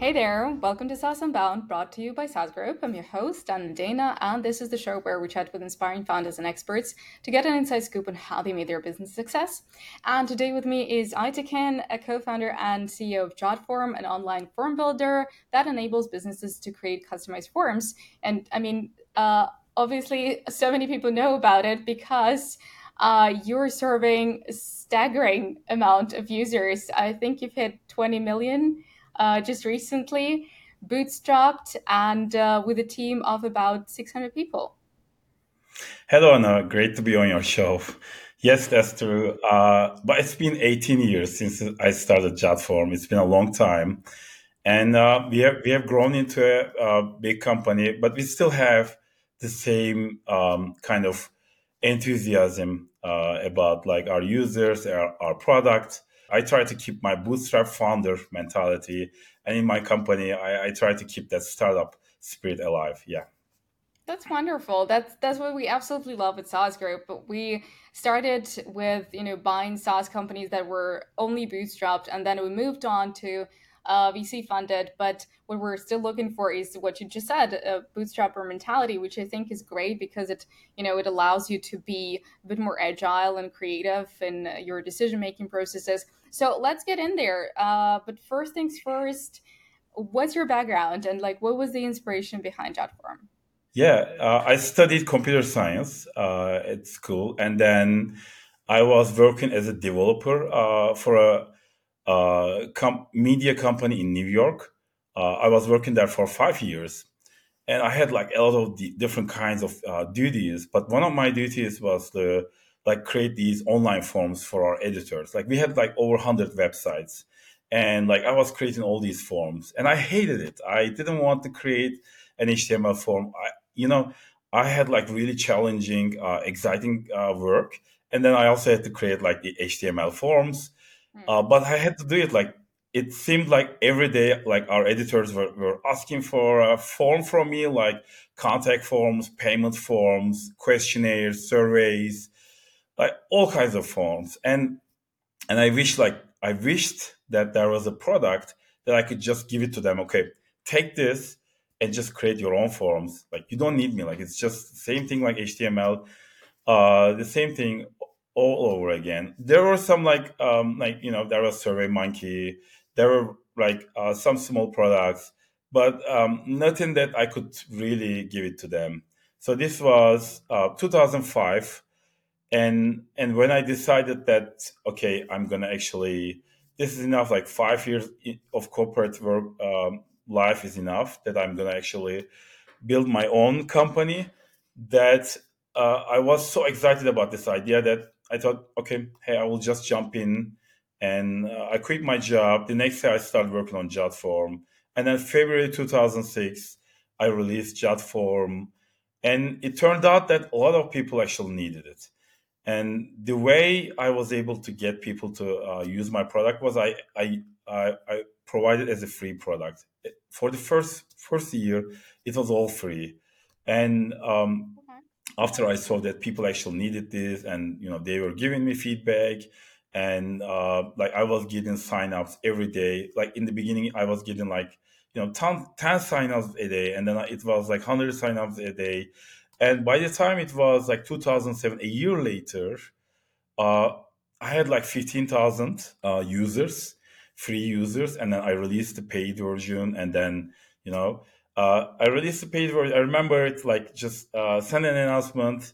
Hey there, welcome to SaaS Unbound, brought to you by SaaS Group. I'm your host, Anna Nadeina, and this is the show where we chat with inspiring founders and experts to get an inside scoop on how they made their business success. And today with me is Aytekin, a co-founder and CEO of JotForm, an online form builder that enables businesses to create customized forms. And I mean, uh, obviously, so many people know about it because uh, you're serving a staggering amount of users. I think you've hit 20 million uh, just recently, bootstrapped and uh, with a team of about 600 people. Hello, Anna. Great to be on your show. Yes, that's true. Uh, but it's been 18 years since I started JotForm. It's been a long time. And uh, we, have, we have grown into a, a, big company, but we still have the same um, kind of enthusiasm uh, about like our users, our, our product, I try to keep my bootstrap founder mentality, and in my company, I, I try to keep that startup spirit alive. Yeah. That's wonderful. That's that's what we absolutely love at SaaS Group. But we started with you know buying SaaS companies that were only bootstrapped, and then we moved on to uh, VC funded. But what we're still looking for is what you just said, a bootstrapper mentality, which I think is great because it, you know, it allows you to be a bit more agile and creative in your decision making processes. So let's get in there. Uh, but first things first, what's your background and like what was the inspiration behind JotForm? Yeah, uh, I studied computer science uh, at school, and then I was working as a developer uh, for a uh, com- media company in New York. Uh, I was working there for five years, and I had like a lot of d- different kinds of uh, duties. But one of my duties was to like create these online forms for our editors. Like we had like over hundred websites, and like I was creating all these forms, and I hated it. I didn't want to create an HTML form. I, you know, I had like really challenging, uh, exciting uh, work, and then I also had to create like the HTML forms Hmm. Uh, but I had to do it like it seemed like every day, like our editors were, were asking for a form from me, like contact forms, payment forms, questionnaires, surveys, like all kinds of forms. And and I wish like I wished that there was a product that I could just give it to them. Okay, take this and just create your own forms. Like you don't need me. Like it's just the same thing like HTML. Uh, the same thing all over again. There were some like um like you know there was Survey Monkey, there were like uh, some small products, but um, nothing that I could really give it to them. So this was uh, 2005, and and when I decided that okay, I'm gonna actually this is enough. Like five years of corporate work um, life is enough that I'm gonna actually build my own company. That uh, I was so excited about this idea that I thought, okay, hey, I will just jump in. And uh, I quit my job. The next day, I started working on JotForm. And then February 2006, I released JotForm. And it turned out that a lot of people actually needed it. And the way I was able to get people to uh, use my product was I, I, I, I provided as a free product. For the first first year, it was all free. And um, after I saw that people actually needed this and you know they were giving me feedback and uh, like I was getting signups every day. Like in the beginning, I was getting like you know 10, 10 signups a day, and then it was like 100 signups a day. And by the time it was like 2007, a year later, uh, I had like 15,000 uh, users, free users, and then I released the paid version, and then you know uh, I released a page where I remember it like just uh, send an announcement,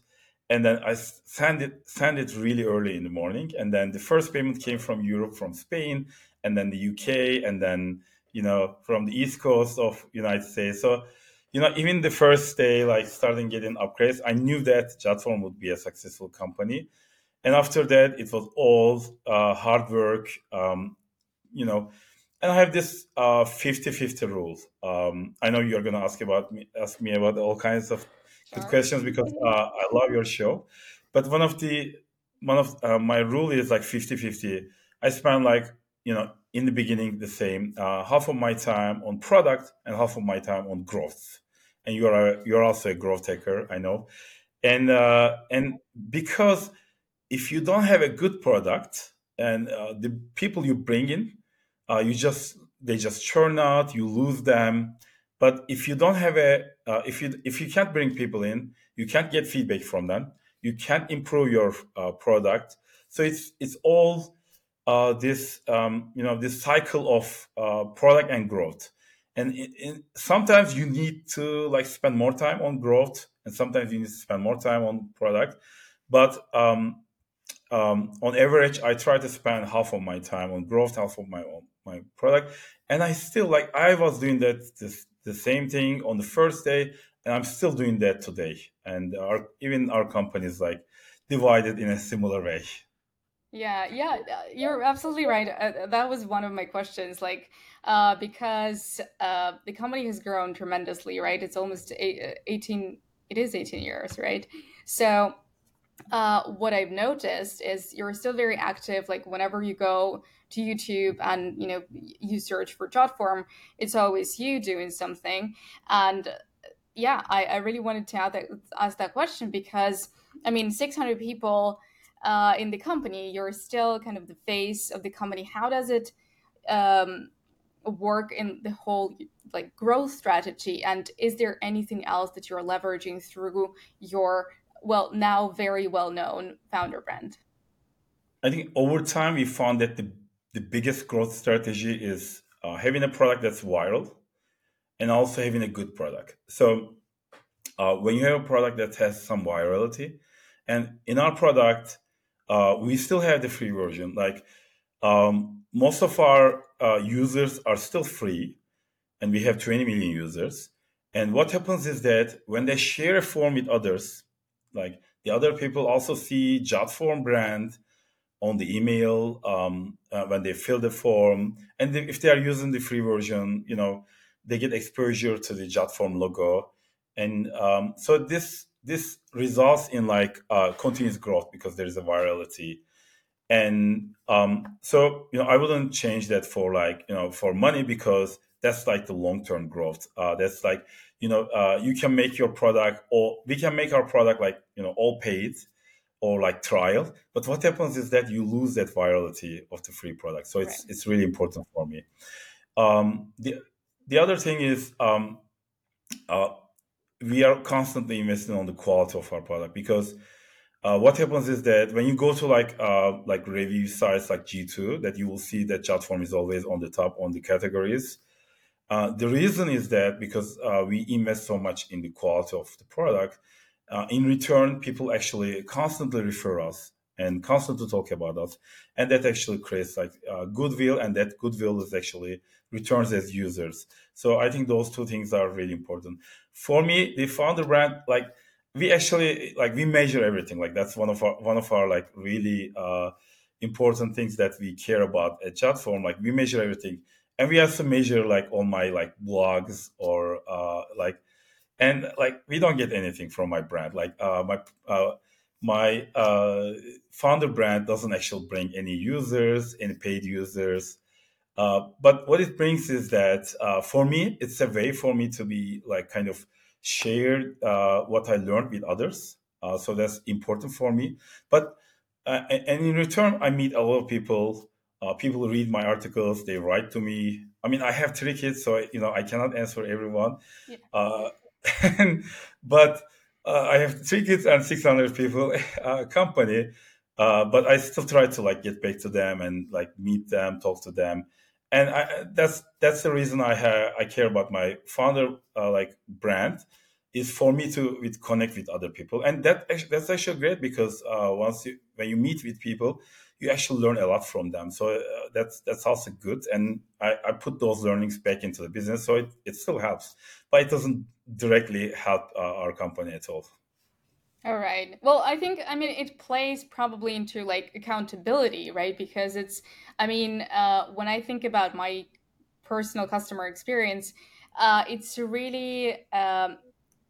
and then I send it send it really early in the morning, and then the first payment came from Europe, from Spain, and then the UK, and then you know from the east coast of United States. So you know even the first day, like starting getting upgrades, I knew that JotForm would be a successful company, and after that it was all uh, hard work. Um, you know and I have this uh, 50-50 rule. Um, I know you're going to ask about me, ask me about all kinds of good questions because uh, I love your show. But one of the one of uh, my rule is like 50-50. I spend like you know in the beginning the same uh, half of my time on product and half of my time on growth. And you are a, you're also a growth hacker, I know. And uh, and because if you don't have a good product and uh, the people you bring in uh, you just they just churn out. You lose them. But if you don't have a, uh, if you if you can't bring people in, you can't get feedback from them. You can't improve your uh, product. So it's it's all uh, this um, you know this cycle of uh, product and growth. And it, it, sometimes you need to like spend more time on growth, and sometimes you need to spend more time on product. But um, um, on average, I try to spend half of my time on growth, half of my own my product, and I still like I was doing that this, the same thing on the first day, and I'm still doing that today. And our even our company is like divided in a similar way. Yeah, yeah, uh, you're absolutely right. Uh, that was one of my questions. Like, uh, because uh, the company has grown tremendously, right? It's almost uh, 18, it is 18 years, right? So, uh, what I've noticed is you're still very active. Like whenever you go to YouTube and you know you search for Jotform, it's always you doing something. And yeah, I, I really wanted to ask that, ask that question because I mean, 600 people uh, in the company, you're still kind of the face of the company. How does it um, work in the whole like growth strategy? And is there anything else that you're leveraging through your well now very well known founder brand? I think over time we found that the the biggest growth strategy is uh, having a product that's viral and also having a good product. So uh, when you have a product that has some virality, and in our product, uh, we still have the free version. Like um, most of our uh, users are still free, and we have 20 million users. And what happens is that when they share a form with others, like the other people also see JotForm brand on the email um, uh, when they fill the form, and if they are using the free version, you know, they get exposure to the JotForm logo, and um, so this this results in like uh, continuous growth because there is a virality, and um, so you know I wouldn't change that for like you know for money because that's like the long term growth. Uh, that's like you know uh, you can make your product or we can make our product like you know all paid or like trial. But what happens is that you lose that virality of the free product. So it's right. it's really important for me. Um, the the other thing is um, uh, we are constantly investing on the quality of our product because uh, what happens is that when you go to like uh, like review sites like G2, that you will see that Jotform is always on the top on the categories. Uh, the reason is that because uh, we invest so much in the quality of the product, uh, in return, people actually constantly refer us and constantly talk about us, and that actually creates like uh, goodwill, and that goodwill is actually returns as users. So I think those two things are really important. For me, the founder brand, like we actually like we measure everything. Like that's one of our one of our like really uh, important things that we care about at Jotform. Like we measure everything, and we also measure like all my like blogs or uh, like and like we don't get anything from my brand. Like uh, my uh, my uh, founder brand doesn't actually bring any users any paid users. Uh, but what it brings is that uh, for me it's a way for me to be like kind of share uh, what i learned with others. So that's important for me. But and in return i meet a lot of people. People read my articles. They write to me. I mean i have three kids so you know i cannot answer everyone. Yeah but uh, I have three kids and 600 people uh, company. Uh, but I still try to like get back to them and like meet them, talk to them, and I, that's that's the reason I have I care about my founder uh, like brand is for me to with connect with other people, and that that's actually great because uh, once you when you meet with people, you actually learn a lot from them. So uh, that's that's also good, and I, I put those learnings back into the business, so it, it still helps, but it doesn't directly help uh, our company at all. All right. Well, I think I mean it plays probably into like accountability, right? Because it's I mean uh, when I think about my personal customer experience, uh, it's really um,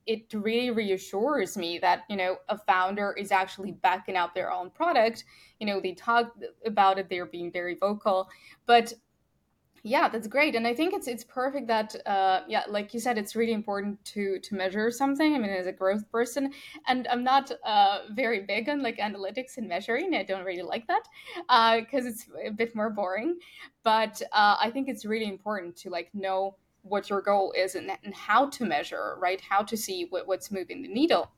it really reassures me that you know a founder is actually backing up their own product you know they talk about it they're being very vocal but Yeah, that's great, and I think it's it's perfect that uh, yeah, like you said, it's really important to to measure something. I mean, as a growth person, and I'm not uh, very big on like analytics and measuring. I don't really like that because uh, it's a bit more boring. But uh, I think it's really important to like know what your goal is and, and how to measure, right? How to see what, what's moving the needle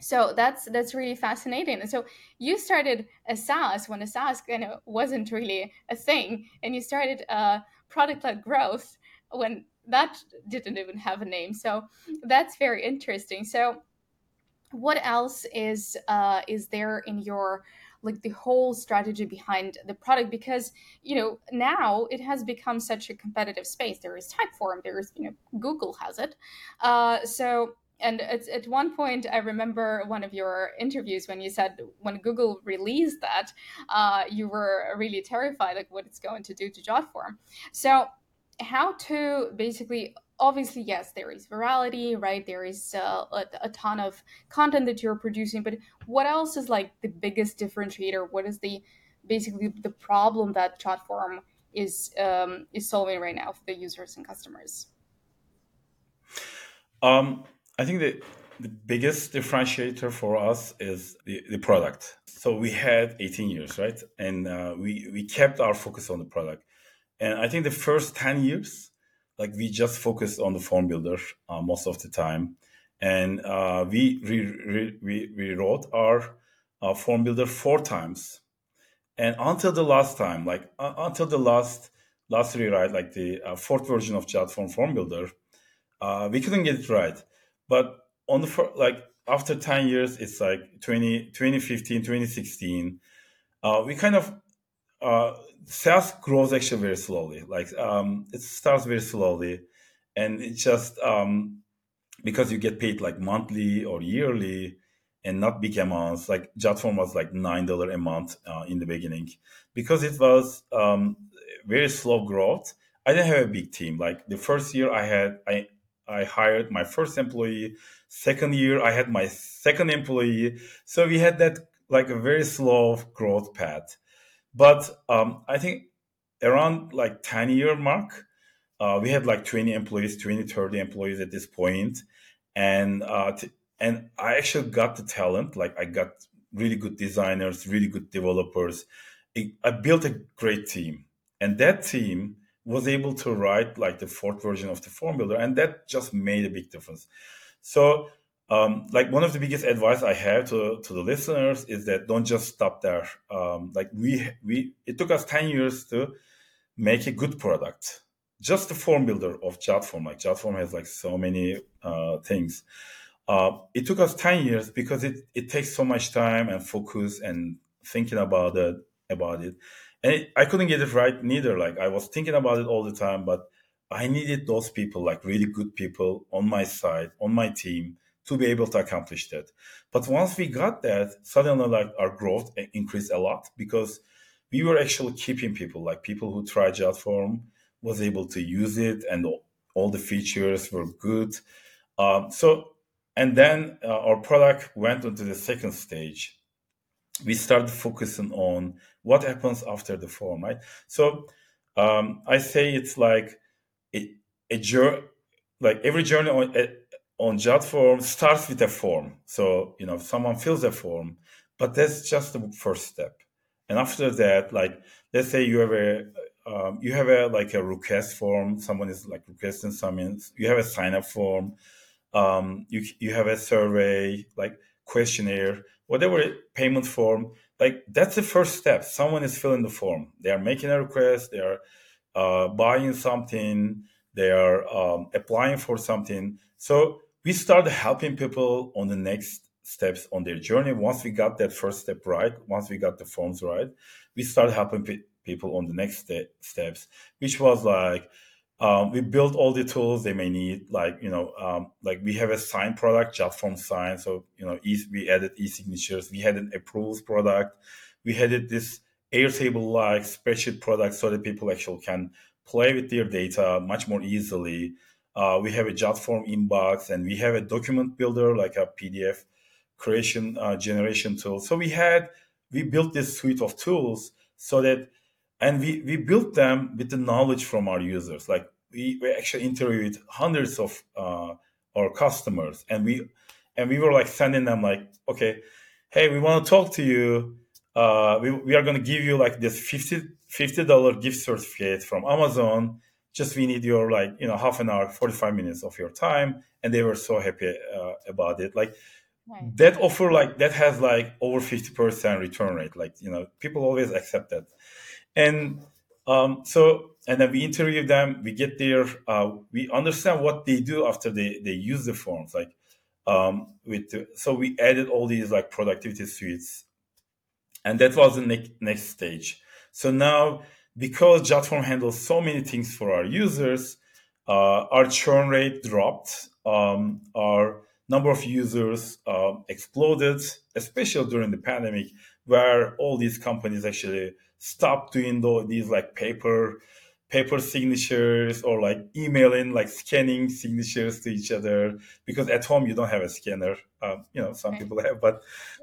so that's that's really fascinating. And so you started a saas when a saas kind of wasn't really a thing and you started uh, product-led growth when that didn't even have a name. So that's very interesting. So what else is uh, is there in your like the whole strategy behind the product? Because you know now it has become such a competitive space. There is typeform there is you know google has it. Uh, so and at, at one point i remember one of your interviews when you said when google released that uh, you were really terrified like what it's going to do to jotform so how to basically obviously yes there is virality right? There is uh, a, a, ton of content that you're producing but what else is like the biggest differentiator? What is the basically the problem that jotform is um, is solving right now for the users and customers? Um I think that the biggest differentiator for us is the, the product. So we had 18 years, right? And uh, we, we kept our focus on the product. And I think the first 10 years, like we just focused on the form builder uh, most of the time. And uh, we, re, re, we wrote our uh, form builder four times. And until the last time, like uh, until the last last rewrite, like the uh, fourth version of JotForm form builder, we couldn't get it right but on the like after 10 years, it's like 20, 2015, 2016. Uh, we kind of uh, SaaS grows actually very slowly. Like um, it starts very slowly, and it's just um, because you get paid like monthly or yearly, and not big amounts. Like Jotform was like nine dollar a month uh, in the beginning, because it was um, very slow growth. I didn't have a big team. Like the first year, I had I I hired my first employee. Second year, I had my second employee. So we had that like a very slow growth path. But um, I think around like 10 year mark, uh, we had like 20 employees, 20, 30 employees at this point. And, uh, t- and I actually got the talent. Like I got really good designers, really good developers. I built a great team. And that team was able to write like the fourth version of the form builder and that just made a big difference. So um, like one of the biggest advice i have to, to the listeners is that don't just stop there. Um, like we we it took us 10 years to make a good product. Just the form builder of jotform like jotform has like so many uh, things. Uh, it took us 10 years because it, it takes so much time and focus and thinking about it about it and I couldn't get it right neither. Like I was thinking about it all the time, but I needed those people, like really good people on my side, on my team, to be able to accomplish that. But once we got that, suddenly like our growth increased a lot because we were actually keeping people, like people who tried JotForm was able to use it and all the features were good. Um, so, and then uh, our product went into the second stage we start focusing on what happens after the form, right? So um, I say it's like a, a journey, like every journey on a, on JotForm starts with a form. So you know, someone fills a form, but that's just the first step. And after that, like let's say you have a um, you have a like a request form. Someone is like requesting something. You have a sign up form. Um, you you have a survey like questionnaire whatever payment form, like that's the first step. Someone is filling the form. They are making a request. They are uh, buying something. They are um, applying for something. So we started helping people on the next steps on their journey. Once we got that first step right, once we got the forms right, we started helping pe- people on the next ste- steps, which was like um, we built all the tools they may need, like you know, um, like we have a sign product, JotForm Sign. So you know, e- we added e-signatures. We had an approvals product. We added this Airtable-like spreadsheet product so that people actually can play with their data much more easily. Uh, we have a JotForm inbox, and we have a document builder, like a PDF creation uh, generation tool. So we had we built this suite of tools so that and we, we built them with the knowledge from our users. Like we, we actually interviewed hundreds of uh, our customers, and we and we were like sending them like, okay, hey, we want to talk to you. Uh, we, we are going to give you like this 50 dollar gift certificate from Amazon. Just we need your like you know half an hour, forty five minutes of your time, and they were so happy uh, about it. Like right. that offer, like that has like over fifty percent return rate. Like you know people always accept that, and um, so and then we interview them. We get there. Uh, we understand what they do after they they use the forms. Like um, with so we added all these like productivity suites, and that was the next next stage. So now because JotForm handles so many things for our users, uh, our churn rate dropped. Um, our number of users uh, exploded, especially during the pandemic, where all these companies actually stopped doing these like paper paper signatures or like emailing, like scanning signatures to each other. Because at home you don't have a scanner. Um, you know, some people have, but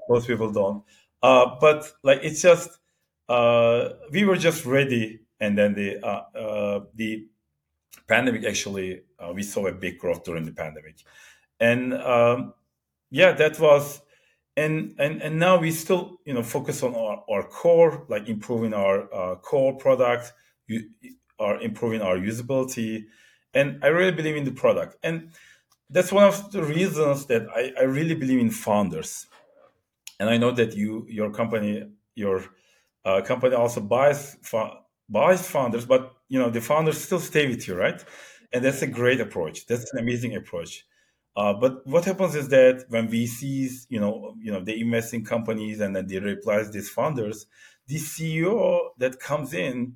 most people don't. Uh, but like it's just uh, we were just ready, and then the uh, uh the pandemic actually uh, we saw a big growth during the pandemic, and um, yeah, that was. And, and and now we still you know focus on our, our core like improving our uh, core product you, are improving our usability. And I really believe in the product. And that's one of the reasons that I, I really believe in founders. And I know that you, your company, your uh, company also buys buys founders, but you know the founders still stay with you, right? And that's a great approach. That's an amazing approach. Uh, but what happens is that when VCs, you know, you know, they invest in companies and then they replace these founders, the CEO that comes in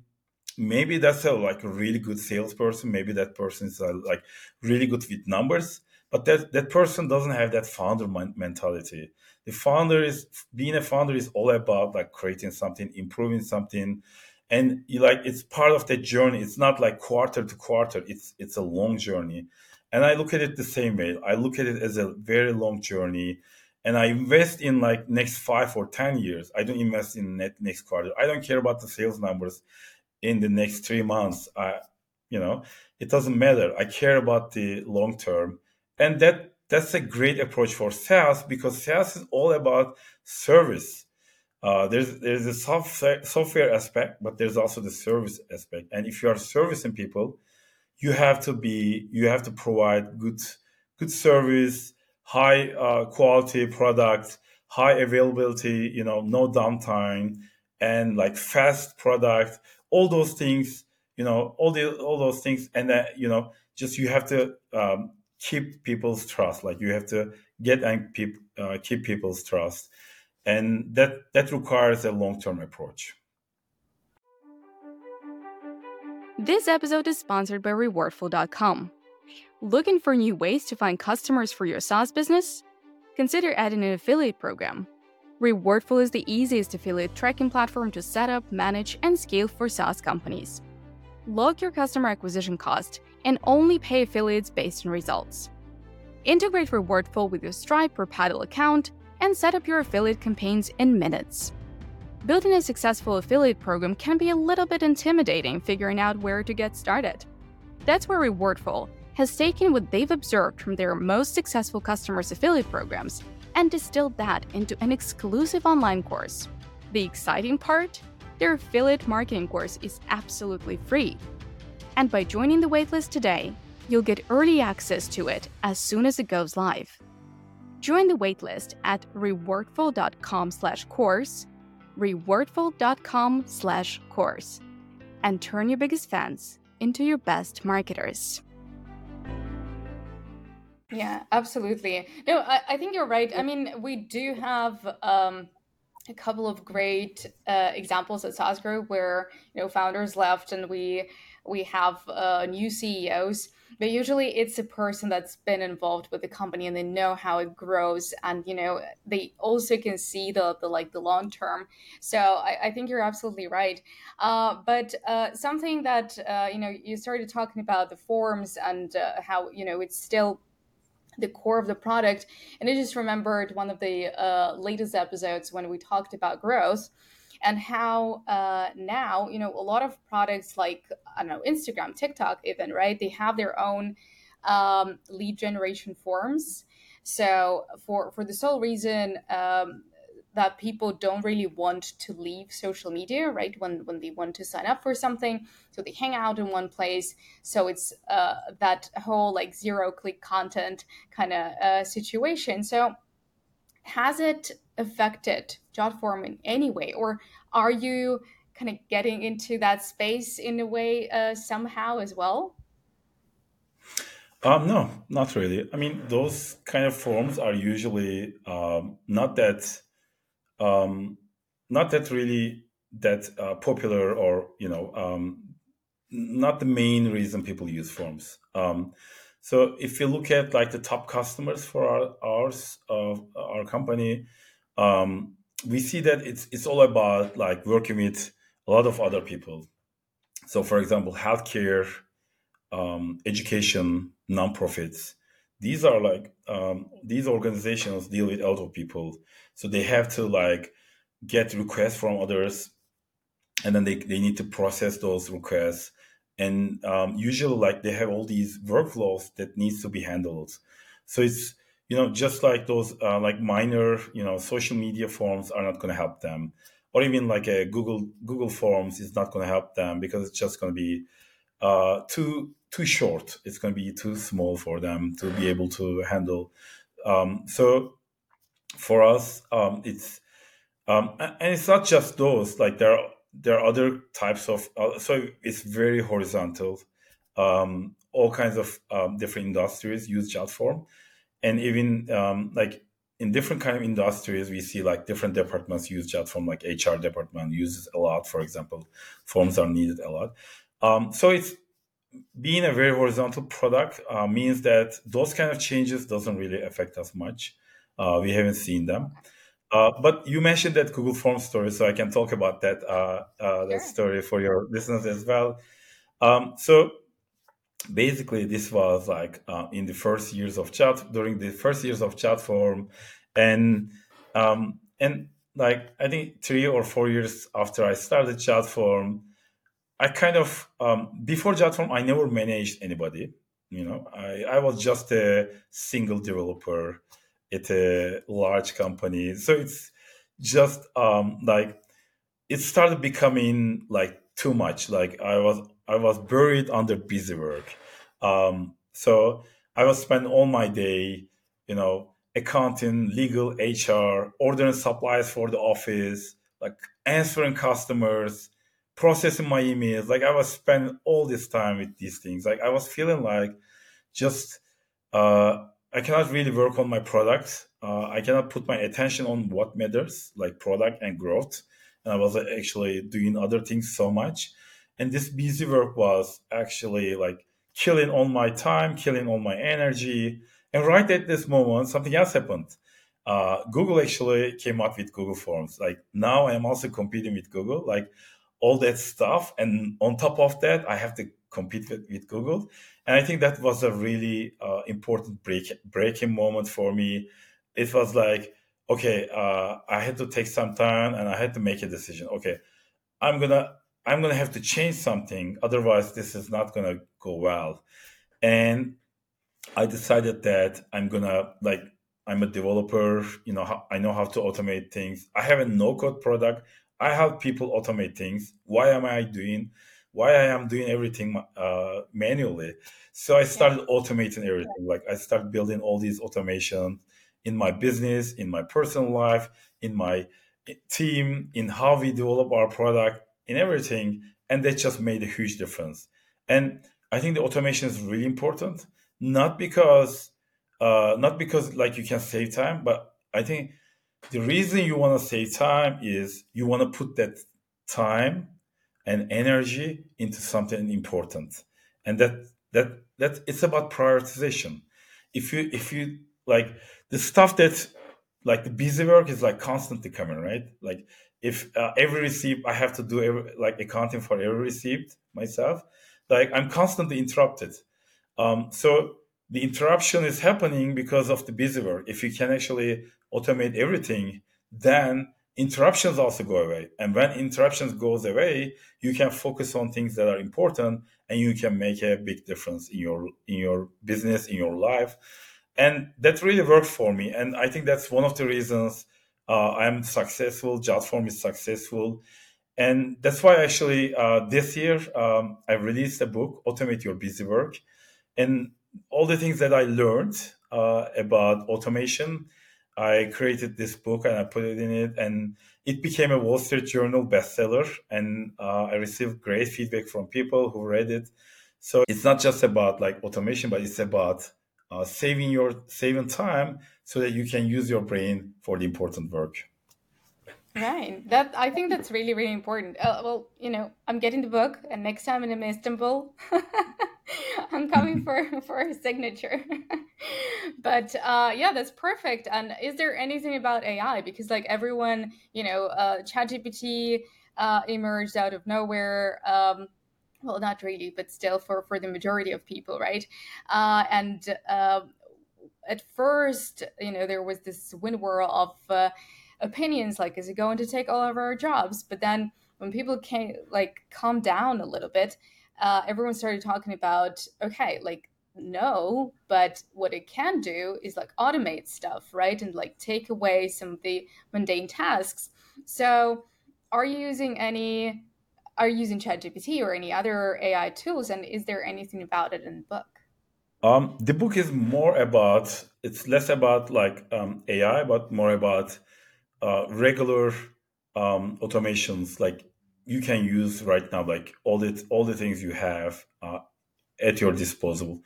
maybe that's a like a really good salesperson. Maybe that person is uh, like really good with numbers but that that person doesn't have that founder mentality. The founder is being a founder is all about like creating something improving something and you like it's part of the journey. It's not like quarter to quarter. It's it's a long journey and i look at it the same way. I look at it as a very long journey. And i invest in like next five or ten years. I don't invest in net next quarter. I don't care about the sales numbers in the next three months. I you know it doesn't matter. I care about the long term. And that that's a great approach for sales because sales is all about service. Uh, there's there's a software software aspect but there's also the service aspect. And if you are servicing people you have to be you have to provide good good service high uh, quality product high availability you know no downtime and like fast product all those things you know all the all those things and that you know just you have to um, keep people's trust like you have to get and keep uh, keep people's trust and that that requires a long-term approach this episode is sponsored by rewardful.com looking for new ways to find customers for your SaaS business consider adding an affiliate program Rewardful is the easiest affiliate tracking platform to set up, manage, and scale for SaaS companies. Log your customer acquisition cost and only pay affiliates based on results. Integrate Rewardful with your Stripe or Paddle account and set up your affiliate campaigns in minutes. Building a successful affiliate program can be a little bit intimidating figuring out where to get started. That's where Rewardful has taken what they've observed from their most successful customers' affiliate programs and distilled that into an exclusive online course. The exciting part? Their affiliate marketing course is absolutely free. And by joining the waitlist today, you'll get early access to it as soon as it goes live. Join the waitlist at rewardful.com/course, rewardful.com/course, and turn your biggest fans into your best marketers. Yeah, absolutely. No, I, I think you're right. I mean, we do have um, a couple of great uh, examples at SaaS Group where you know founders left and we we have uh, new CEOs. But usually, it's a person that's been involved with the company and they know how it grows, and you know they also can see the, the like the long term. So I, I think you're absolutely right. Uh, but uh, something that uh, you know you started talking about the forms and uh, how you know it's still the core of the product. And I just remembered one of the uh, latest episodes when we talked about growth. And how uh, now you know a lot of products like I don't know Instagram, TikTok, even right, they have their own um, lead generation forms. So for for the sole reason um, that people don't really want to leave social media right? When when they want to sign up for something. So they hang out in one place. So it's uh, that whole like zero click content kind of uh, situation. So has it affected jotform in any way or are you kind of getting into that space in a way uh, somehow as well um, no, not really. I mean, those kind of forms are usually um, not that um, not that really that uh, popular or you know um, not the main reason people use forms. Um, so if you look at like the top customers for our ours uh, our company, um, we see that it's it's all about like working with a lot of other people. So for example, healthcare, um, education, nonprofits. These are like um, these organizations deal with of people so they have to like get requests from others, and then they, they need to process those requests. And um, usually, like they have all these workflows that needs to be handled. So it's you know just like those uh, like minor you know social media forms are not going to help them, or even like a Google Google Forms is not going to help them because it's just going to be uh, too too short. It's going to be too small for them to be able to handle. Um, so for us, um, it's um, and it's not just those. Like there are there are other types of uh, so it's very horizontal. Um, all kinds of um, different industries use JotForm, and even um, like in different kind of industries, we see like different departments use JotForm. Like HR department uses a lot, for example. Forms are needed a lot. Um, so it's being a very horizontal product uh, means that those kind of changes doesn't really affect us much. Uh, we haven't seen them. Uh, but you mentioned that Google Forms story, so I can talk about that uh, uh, that sure. story for your listeners as well. Um, so basically, this was like uh, in the first years of chat, during the first years of JotForm, and um, and like I think three or four years after I started JotForm, I kind of um, before JotForm I never managed anybody. You know, I, I was just a single developer at a large company. So it's just um, like it started becoming like too much. Like I was I was buried under busy work. Um, so I was spend all my day, you know, accounting, legal, HR, ordering supplies for the office, like answering customers, processing my emails. Like I was spending all this time with these things. Like I was feeling like just uh, I cannot really work on my product. Uh, I cannot put my attention on what matters, like product and growth. And I was actually doing other things so much. And this busy work was actually like killing all my time, killing all my energy. And right at this moment, something else happened. Uh, Google actually came up with Google Forms. Like now I am also competing with Google, like all that stuff. And on top of that, I have to compete with, with Google. And I think that was a really uh, important break breaking moment for me. It was like, okay, uh, I had to take some time and I had to make a decision. Okay, I'm gonna I'm gonna have to change something, otherwise this is not gonna go well. And I decided that I'm gonna like I'm a developer. You know, I know how to automate things. I have a no code product. I help people automate things. Why am I doing? why I am doing everything uh, manually. So I started automating everything. Like I started building all these automation in my business, in my personal life, in my eh, team, in how we develop our product, in everything. And that just made a huge difference. And I think the automation is really important, not because uh, not because like you can save time, but I think the reason you want to save time is you want to put that time and energy into something important and that that that it's about prioritization if you if you like the stuff that like the busy work is like constantly coming right like if uh, every receipt i have to do every, like accounting for every receipt myself like i'm constantly interrupted um, so the interruption is happening because of the busy work if you can actually automate everything then interruptions also go away. And when interruptions goes away, you can focus on things that are important and you can make a big difference in your in your business, in your life. And that really worked for me. And I think that's one of the reasons uh, I'm successful, JotForm is successful. And that's why actually uh, this year um, I released a book, Automate Your Busy Work. And all the things that I learned uh, about automation, I created this book and I put it in it, and it became a Wall Street Journal bestseller. And uh, I received great feedback from people who read it. So it's not just about like automation, but it's about uh, saving your saving time so that you can use your brain for the important work. Right. That I think that's really really important. Uh, well, you know, I'm getting the book, and next time in Istanbul, I'm coming for for a signature. but uh, yeah, that's perfect. And is there anything about AI? Because like everyone, you know, uh, ChatGPT uh, emerged out of nowhere. Um, well, not really, but still for for the majority of people, right? Uh, and uh, at first, you know, there was this wind whirl of uh, opinions, like, is it going to take all of our jobs? But then when people came, like, calm down a little bit uh, everyone started talking about okay like no but what it can do is like automate stuff right and like take away some of the mundane tasks so are you using any are using ChatGPT or any other AI tools and is there anything about it in the book? Um, the book is more about it's less about like um, AI, but more about uh, regular um, automations like you can use right now like all the all the things you have uh, at your disposal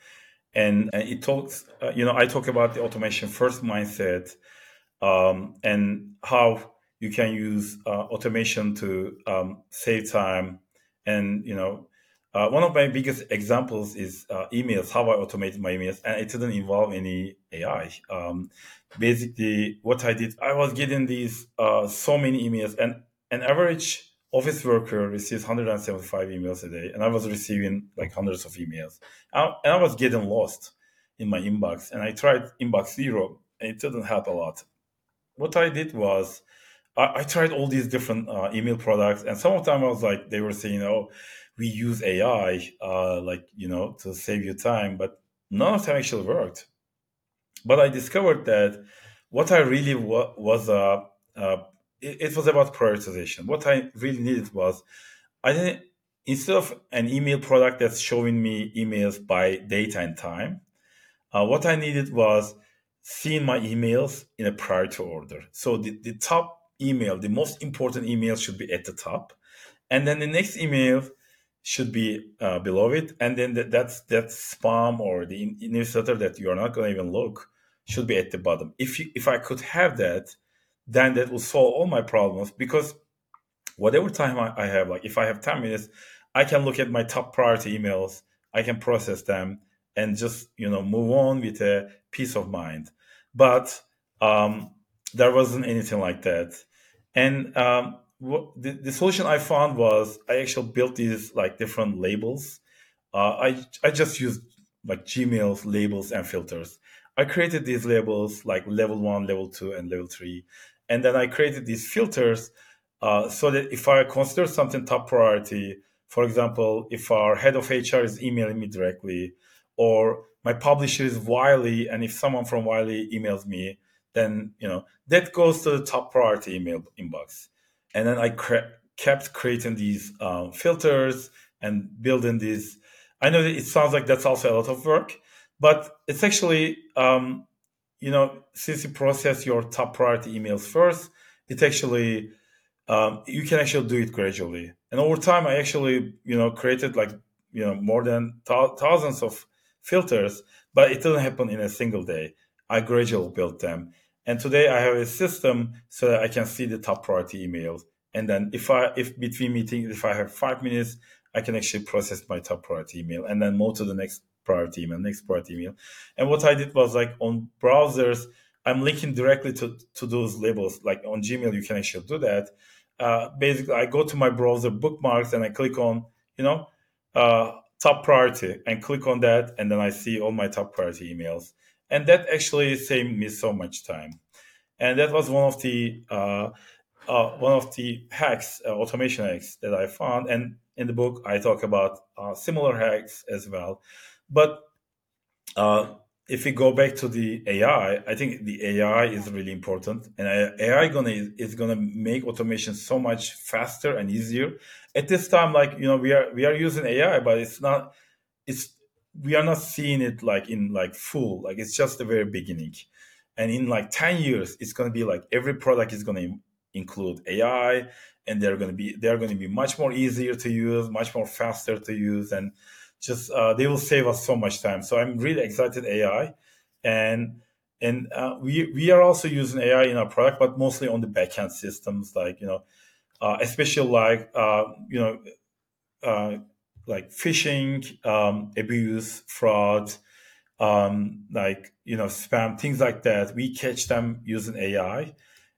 and, and it talks uh, you know i talk about the automation first mindset um, and how you can use uh, automation to um, save time and you know uh, one of my biggest examples is uh, emails how i automated my emails and it didn't involve any ai um, basically what i did i was getting these uh, so many emails and an average office worker receives 175 emails a day, and I was receiving like hundreds of emails, and I was getting lost in my inbox. And I tried inbox zero, and it didn't help a lot. What I did was I, I tried all these different uh, email products, and some of them I was like they were saying, "Oh, we use AI, uh, like you know, to save you time," but none of them actually worked. But I discovered that what I really wa- was uh, uh, it, it was about prioritization. What I really needed was I didn't instead of an email product that's showing me emails by date and time, uh, what I needed was seeing my emails in a priority order. So the, the top email, the most important email should be at the top. And then the next email should be uh, below it. And then the, that's that spam or the newsletter that you are not going to even look should be at the bottom. If you, if I could have that, then that will solve all my problems because whatever time I, I have, like if I have 10 minutes, I can look at my top priority emails, I can process them and just, you know, move on with a peace of mind. But um, there wasn't anything like that. And um, what, the, the solution I found was I actually built these like different labels. Uh, I, I just used like Gmail's labels and filters. I created these labels like level one, level two, and level three. And then I created these filters uh, so that if I consider something top priority, for example, if our head of HR is emailing me directly, or my publisher is Wiley, and if someone from Wiley emails me, then you know that goes to the top priority email inbox. And then I cre- kept creating these um, filters and building these. I know it sounds like that's also a lot of work, but it's actually um, you know, since you process your top priority emails first, it actually um, you can actually do it gradually. And over time, I actually you know created like you know more than th- thousands of filters, but it didn't happen in a single day. I gradually built them, and today I have a system so that I can see the top priority emails. And then if I if between meetings, if I have five minutes, I can actually process my top priority email and then move to the next priority email, next priority email. And what I did was like on browsers, I'm linking directly to, to those labels. Like on Gmail, you can actually do that. Uh, basically, I go to my browser bookmarks and I click on, you know, uh, top priority and click on that. And then I see all my top priority emails. And that actually saved me so much time. And that was one of the, uh, uh, one of the hacks, uh, automation hacks that I found, and in the book I talk about uh, similar hacks as well. But uh, if we go back to the AI, I think the AI is really important, and AI gonna is gonna make automation so much faster and easier. At this time, like you know, we are we are using AI, but it's not it's we are not seeing it like in like full, like it's just the very beginning. And in like ten years, it's gonna be like every product is gonna include AI, and they're gonna be they're gonna be much more easier to use, much more faster to use, and just uh, they will save us so much time. So I'm really excited AI, and and uh, we we are also using AI in our product, but mostly on the backend systems, like you know, uh, especially like uh, you know, uh, like phishing, um, abuse, fraud, um, like you know, spam, things like that. We catch them using AI.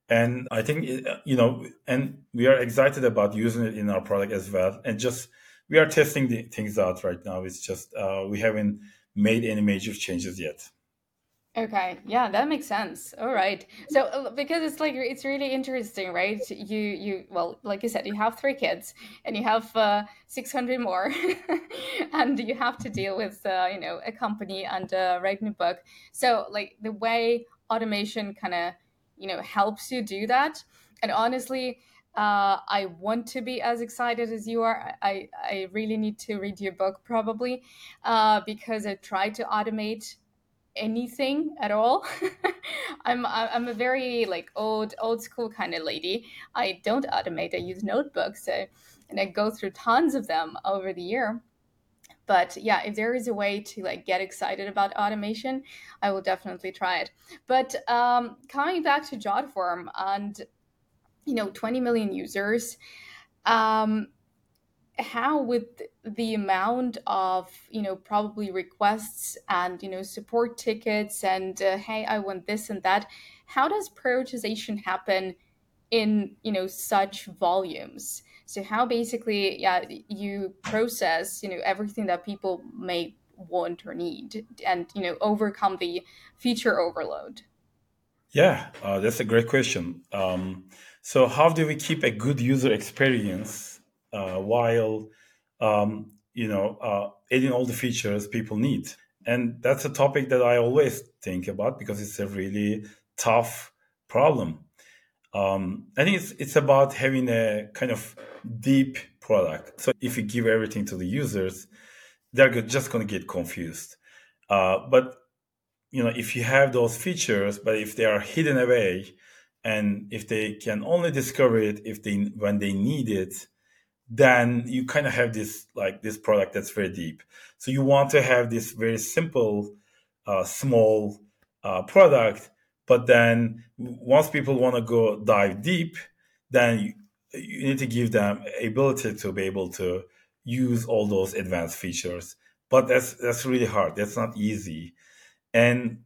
And I think, you know, and we are excited about using it in our product as well. And just we are testing the things out right now. It's just uh, we haven't made any major changes yet. Okay, yeah, that makes sense. All right. So uh, because it's like it's really interesting, right? You you well, like you said, you have three kids and you have uh, 600 more and you have to deal with uh, you know, a company and uh, writing a book. So like the way automation kind of, you know, helps you do that. And honestly, uh, I want to be as excited as you are. I, I really need to read your book probably uh, because I try to automate anything at all. I'm I'm a very like old old school kind of lady. I don't automate. I use notebooks, so, and I go through tons of them over the year. But yeah, if there is a way to like get excited about automation, I will definitely try it. But um, coming back to Jotform and you know 20 million users um, how with the amount of you know probably requests and you know support tickets and uh, hey i want this and that how does prioritization happen in you know such volumes? So how basically yeah you process you know everything that people may want or need and you know overcome the feature overload? Yeah uh, that's a great question. Um, so, how do we keep a good user experience uh, while um, you know uh, adding all the features people need? And that's a topic that I always think about because it's a really tough problem. Um, I think it's it's about having a kind of deep product. So if you give everything to the users, they're just going to get confused. Uh, but you know, if you have those features, but if they are hidden away, and if they can only discover it if they when they need it then you kind of have this like this product that's very deep. So you want to have this very simple uh, small uh, product but then once people want to go dive deep then you, you need to give them ability to be able to use all those advanced features. But that's that's really hard. That's not easy. And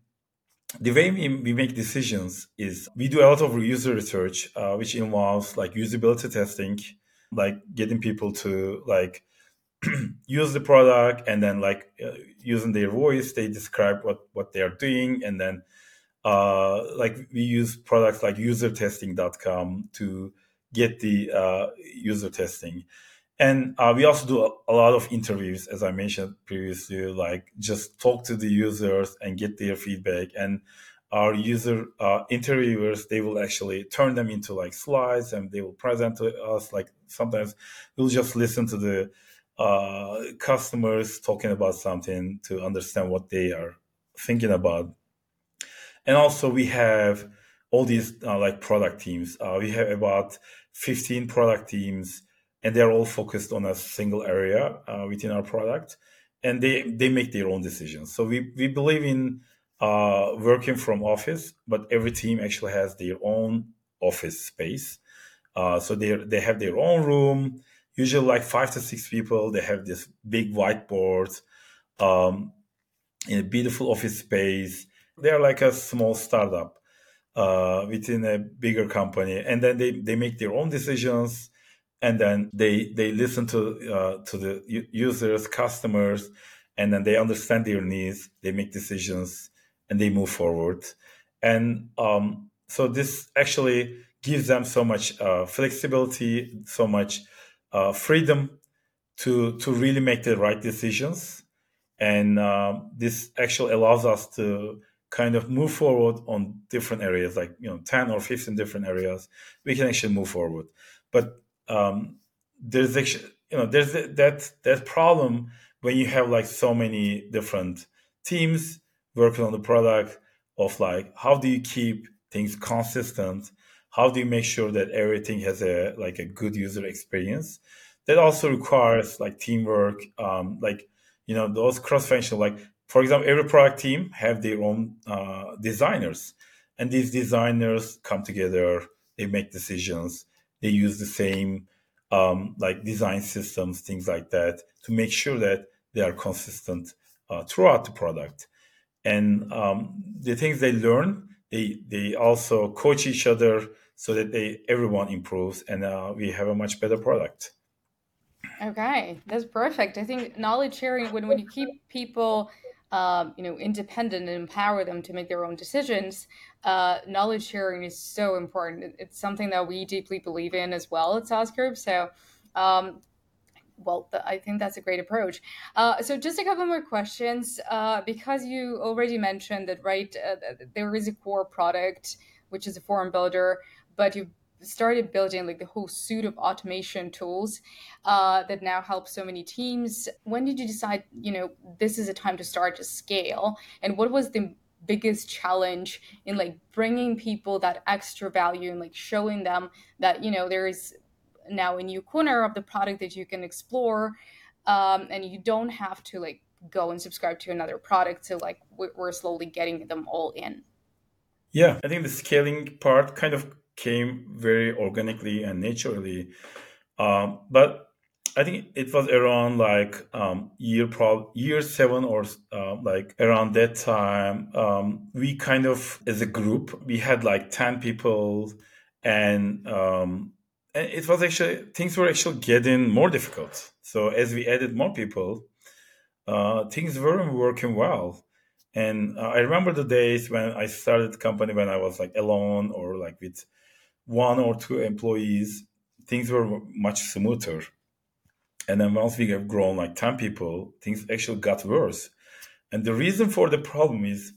the way we, we make decisions is we do a lot of user research, uh, which involves like usability testing, like getting people to like use the product and then like uh, using their voice, they describe what, what they are doing. And then uh, like we use products like usertesting.com to get the uh, user testing. And uh, we also do a, a, lot of interviews, as I mentioned previously, like just talk to the users and get their feedback. And our user uh, interviewers, they will actually turn them into like slides and they will present to us. Like sometimes we'll just listen to the uh, customers talking about something to understand what they are thinking about. And also we have all these uh, like product teams. Uh, we have about 15 product teams and they're all focused on a single area uh, within our product and they they make their own decisions so we we believe in uh, working from office but every team actually has their own office space uh, so they they have their own room. Usually like five to six people they have this big whiteboard um, in a beautiful office space. They're like a small startup uh, within a bigger company. And then they, they make their own decisions and then they they listen to uh, to the users customers and then they understand their needs they make decisions and they move forward. And um, so this actually gives them so much uh, flexibility, so much uh, freedom to to really make the right decisions, and uh, this actually allows us to kind of move forward on different areas, like you know, ten or fifteen different areas. We can actually move forward, but um, there's actually you know there's that that problem when you have like so many different teams working on the product of like how do you keep things consistent how do you make sure that everything has a like a good user experience? That also requires like teamwork um, like you know those cross-functional like for example every product team have their own uh, designers. And these designers come together they make decisions they use the same um, like design systems things like that to make sure that they are consistent uh, throughout the product. And um, the things they learn they they also coach each other so that they everyone improves and uh, we have a much better product okay that's perfect i think knowledge sharing when, when you keep people um, you know independent and empower them to make their own decisions uh, knowledge sharing is so important it's something that we deeply believe in as well at SaaS Group so um, well, I think that's a great approach. Uh, so, just a couple more questions. Uh, because you already mentioned that, right, uh, there is a core product, which is a form builder, but you started building like the whole suite of automation tools uh, that now help so many teams. When did you decide, you know, this is a time to start to scale? And what was the biggest challenge in like bringing people that extra value and like showing them that you know there is now a new corner of the product that you can explore um, and you don't have to like go and subscribe to another product so like we're slowly getting them all in yeah i think the scaling part kind of came very organically and naturally um, but I think it was around like um, year year seven or uh, like around that time. Um, we kind of as a group we had like ten people, and um, it was actually things were actually getting more difficult. So as we added more people, uh, things weren't working well. And uh, I remember the days when I started the company when I was like alone or like with one or two employees. Things were much smoother. And then once we have grown like 10 people, things actually got worse. And the reason for the problem is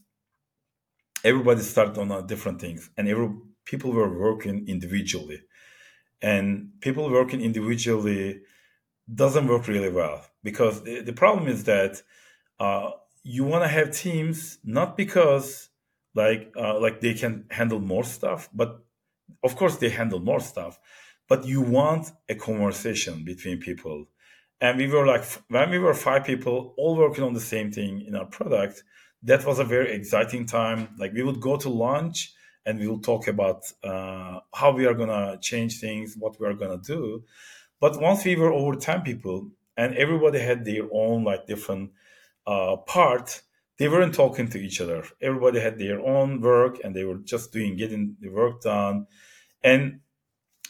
everybody started on different things and every people were working individually and people working individually doesn't work really well because the, the problem is that uh, you want to have teams not because like uh, like they can handle more stuff but of course they handle more stuff but you want a conversation between people and we were like when we were five people all working on the same thing in our product that was a very exciting time like we would go to lunch and we will talk about uh, how we are going to change things, what we are going to do. But once we were over 10 people and everybody had their own like different uh, part, they weren't talking to each other. Everybody had their own work and they were just doing, getting the work done. And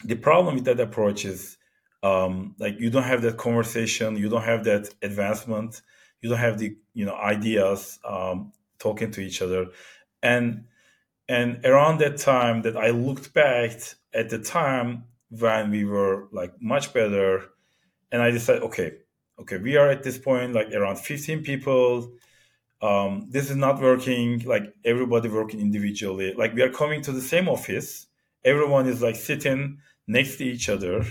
the problem with that approach is um, like you don't have that conversation, you don't have that advancement, you don't have the, you know, ideas um, talking to each other. And and around that time that i looked back at the time when we were like much better and i decided okay okay we are at this point like around 15 people um, this is not working like everybody working individually. Like we are coming to the same office. Everyone is like sitting next to each other.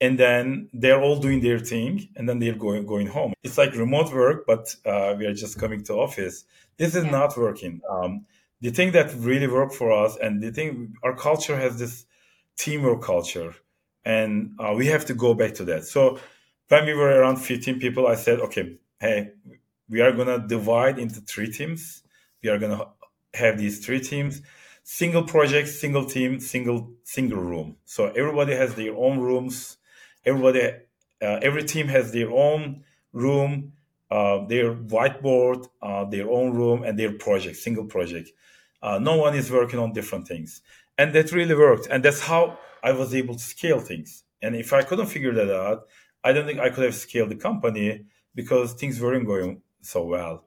And then they're all doing their thing and then they're going going home. It's like remote work but uh, we are just coming to office. This is yeah. not working. Um, the thing that really worked for us and the thing our culture has this teamwork culture and uh, we have to go back to that. So when we were around 15 people i said okay hey we are going to divide into three teams we are going to have these three teams single project single team single single room so everybody has their own rooms everybody uh, every team has their own room uh, their whiteboard uh, their own room and their project single project uh, no one is working on different things. And that really worked. And that's how I was able to scale things. And if I couldn't figure that out, I don't think I could have scaled the company because things weren't going so well.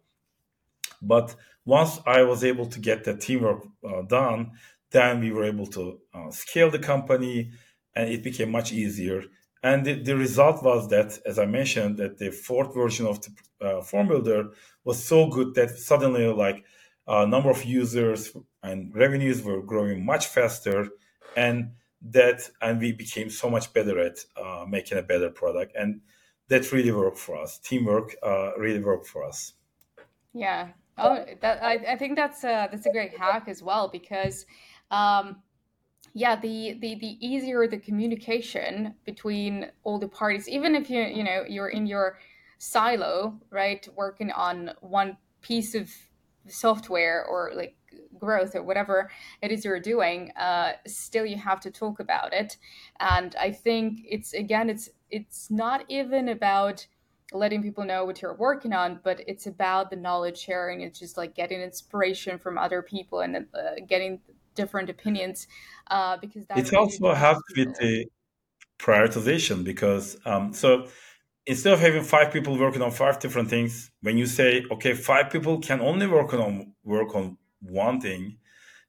But once I was able to get the teamwork uh, done, then we were able to uh, scale the company and it became much easier and the, the, result was that as i mentioned that the fourth version of the uh, form builder was so good that suddenly like a uh, number of users and revenues were growing much faster and that and we became so much better at uh, making a better product and that really worked for us. Teamwork uh, really worked for us. Yeah. Oh that i, I think that's a, that's a great hack as well because um, yeah the, the the easier the communication between all the parties even if you you know you're in your silo right working on one piece of software or like growth or whatever it is you're doing uh, still you have to talk about it. And i think it's again it's it's not even about letting people know what you're working on but it's about the knowledge sharing. It's just like getting inspiration from other people and uh, getting different opinions uh, because that it also helps with the prioritization because um, so instead of having five people working on five different things when you say okay five people can only work on work on one thing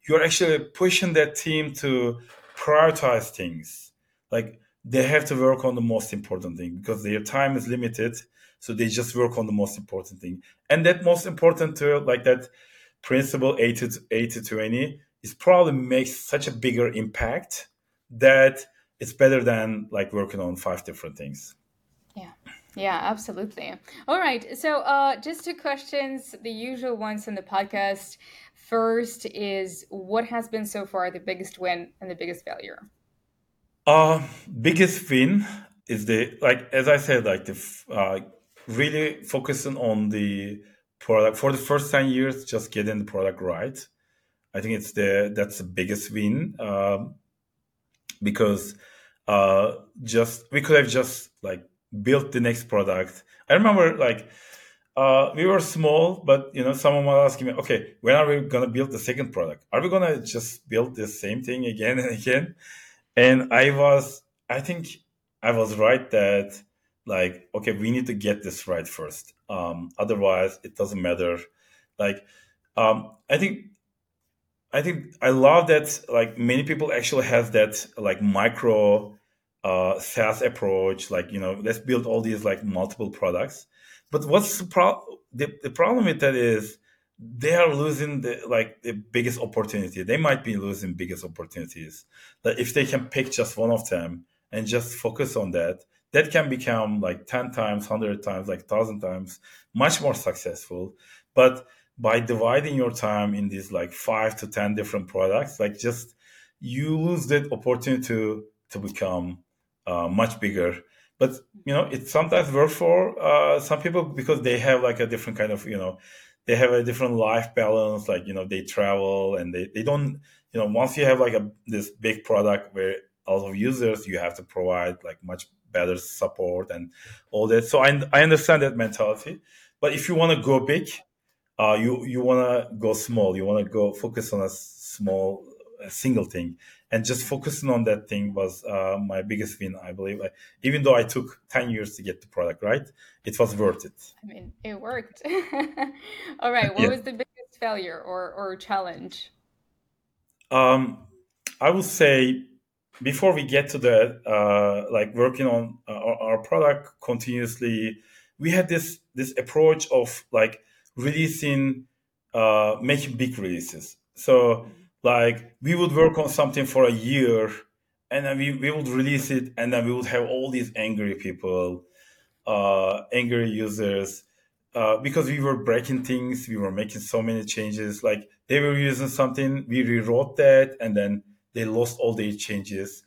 you're actually pushing that team to prioritize things. Like they have to work on the most important thing because their time is limited so they just work on the most important thing. And that most important to like that principle 80 to 80 20 is probably makes such a bigger impact that it's better than like working on five different things. Yeah. Yeah absolutely. All right. So uh just two questions the usual ones in the podcast. First is what has been so far the biggest win and the biggest failure uh biggest win is the like as i said like the uh really focusing on the product for the first 10 years just getting the product right I think it's the that's the biggest win um, because uh, just we could have just like built the next product. I remember like uh, we were small, but you know someone was asking me, okay, when are we gonna build the second product? Are we gonna just build the same thing again and again? And I was, I think I was right that like okay, we need to get this right first. Um, otherwise, it doesn't matter. Like um, I think I think I love that like many people actually have that like micro uh SaaS approach, like you know, let's build all these like multiple products. But what's the, pro- the, the problem with that is they are losing the like the biggest opportunity. They might be losing biggest opportunities. That if they can pick just one of them and just focus on that, that can become like 10 times, 100 times, like 1000 times much more successful. But by dividing your time in these like five to ten different products like just you lose that opportunity to to become uh, much bigger but you know it sometimes works for uh, some people because they have like a different kind of you know they have a different life balance like you know they travel and they, they don't you know once you have like a this big product where a lot of users you have to provide like much better support and all that. So i, I understand that mentality. But if you want to go big uh, you you want to go small. You want to go focus on a small, a single thing, and just focusing on that thing was uh, my biggest win. I believe, like, even though I took ten years to get the product right, it was worth it. I mean, it worked. All right, what yeah. was the biggest failure or or challenge? Um, I would say before we get to that, uh, like working on uh, our, our product continuously, we had this this approach of like releasing, uh, making big releases. So like we would work on something for a year and then we, we would release it and then we would have all these angry people, uh, angry users, uh, because we were breaking things, we were making so many changes. Like they were using something, we rewrote that, and then they lost all their changes.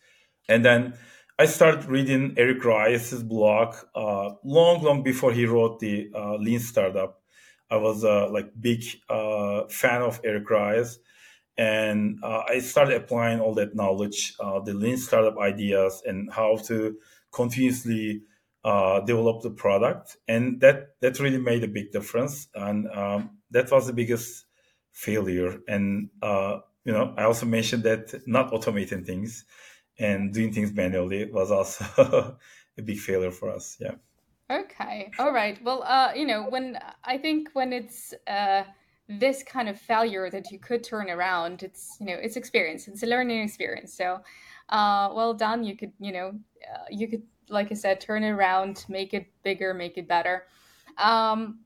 And then I started reading Eric Ries's blog uh, long, long before he wrote the uh, Lean Startup. I was a like big uh, fan of Eric Ries, and uh, I started applying all that knowledge, uh, the lean startup ideas, and how to continuously uh, develop the product, and that that really made a big difference, and um, that was the biggest failure. And uh, you know, I also mentioned that not automating things and doing things manually was also a big failure for us. Yeah. Okay. All right. Well, uh, you know, when I think when it's uh, this kind of failure that you could turn around it's you know it's experience it's a learning experience so uh, well done you could you know uh, you could like i said turn it around make it bigger make it better um,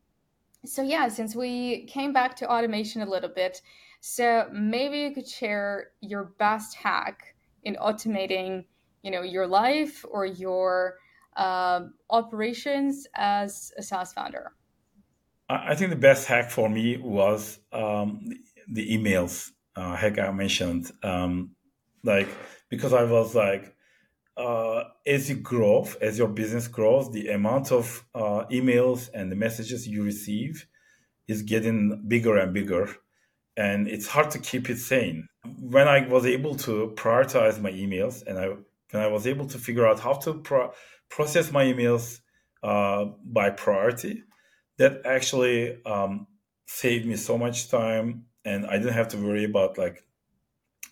so yeah since we came back to automation a little bit so maybe you could share your best hack in automating you know your life or your uh, operations as a SaaS founder? I think the best hack for me was um, the emails uh, hack I mentioned. Um, like because I was like, uh, as you grow, as your business grows, the amount of uh, emails and the messages you receive is getting bigger and bigger, and it's hard to keep it sane. When I was able to prioritize my emails, and I when I was able to figure out how to pro- process my emails uh, by priority, that actually um, saved me so much time, and I didn't have to worry about like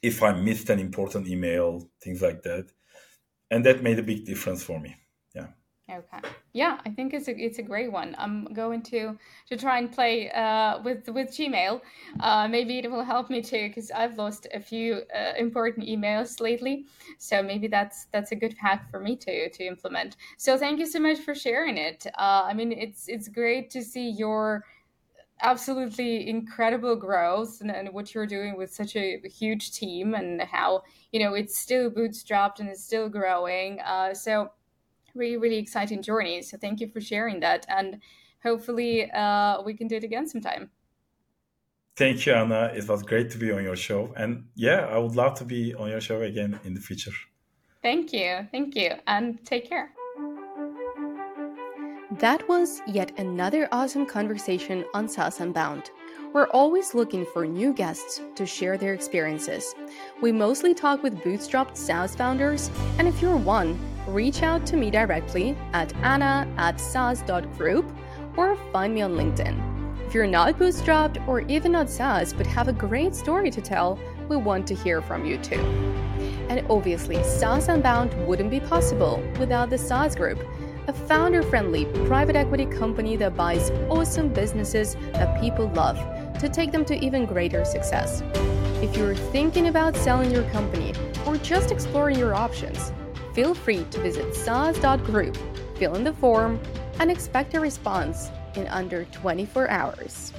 if I missed an important email, things like that, and that made a big difference for me. Okay. Yeah, I think it's a it's a great one. I'm going to to try and play uh, with with Gmail. Uh, maybe it will help me too because I've lost a few uh, important emails lately. So maybe that's that's a good hack for me to to implement. So thank you so much for sharing it. Uh, I mean, it's it's great to see your absolutely incredible growth and, and, what you're doing with such a huge team and how you know it's still bootstrapped and it's still growing. Uh, so really, really exciting journey. So thank you for sharing that. And hopefully uh, we can do it again sometime. Thank you, Anna. It was great to be on your show. And yeah, I would love to be on your show again in the future. Thank you. Thank you. And take care. That was yet another awesome conversation on SaaS Unbound. We're always looking for new guests to share their experiences. We mostly talk with bootstrapped SaaS founders, and if you're one, reach out to me directly at anna at saas.group or find me on LinkedIn. If you're not bootstrapped or even not SaaS but have a great story to tell, we want to hear from you too. And obviously, SaaS Unbound wouldn't be possible without the SaaS Group a founder friendly private equity company that buys awesome businesses that people love to take them to even greater success. If you're thinking about selling your company or just exploring your options, feel free to visit saas.group, fill in the form, and expect a response in under 24 hours.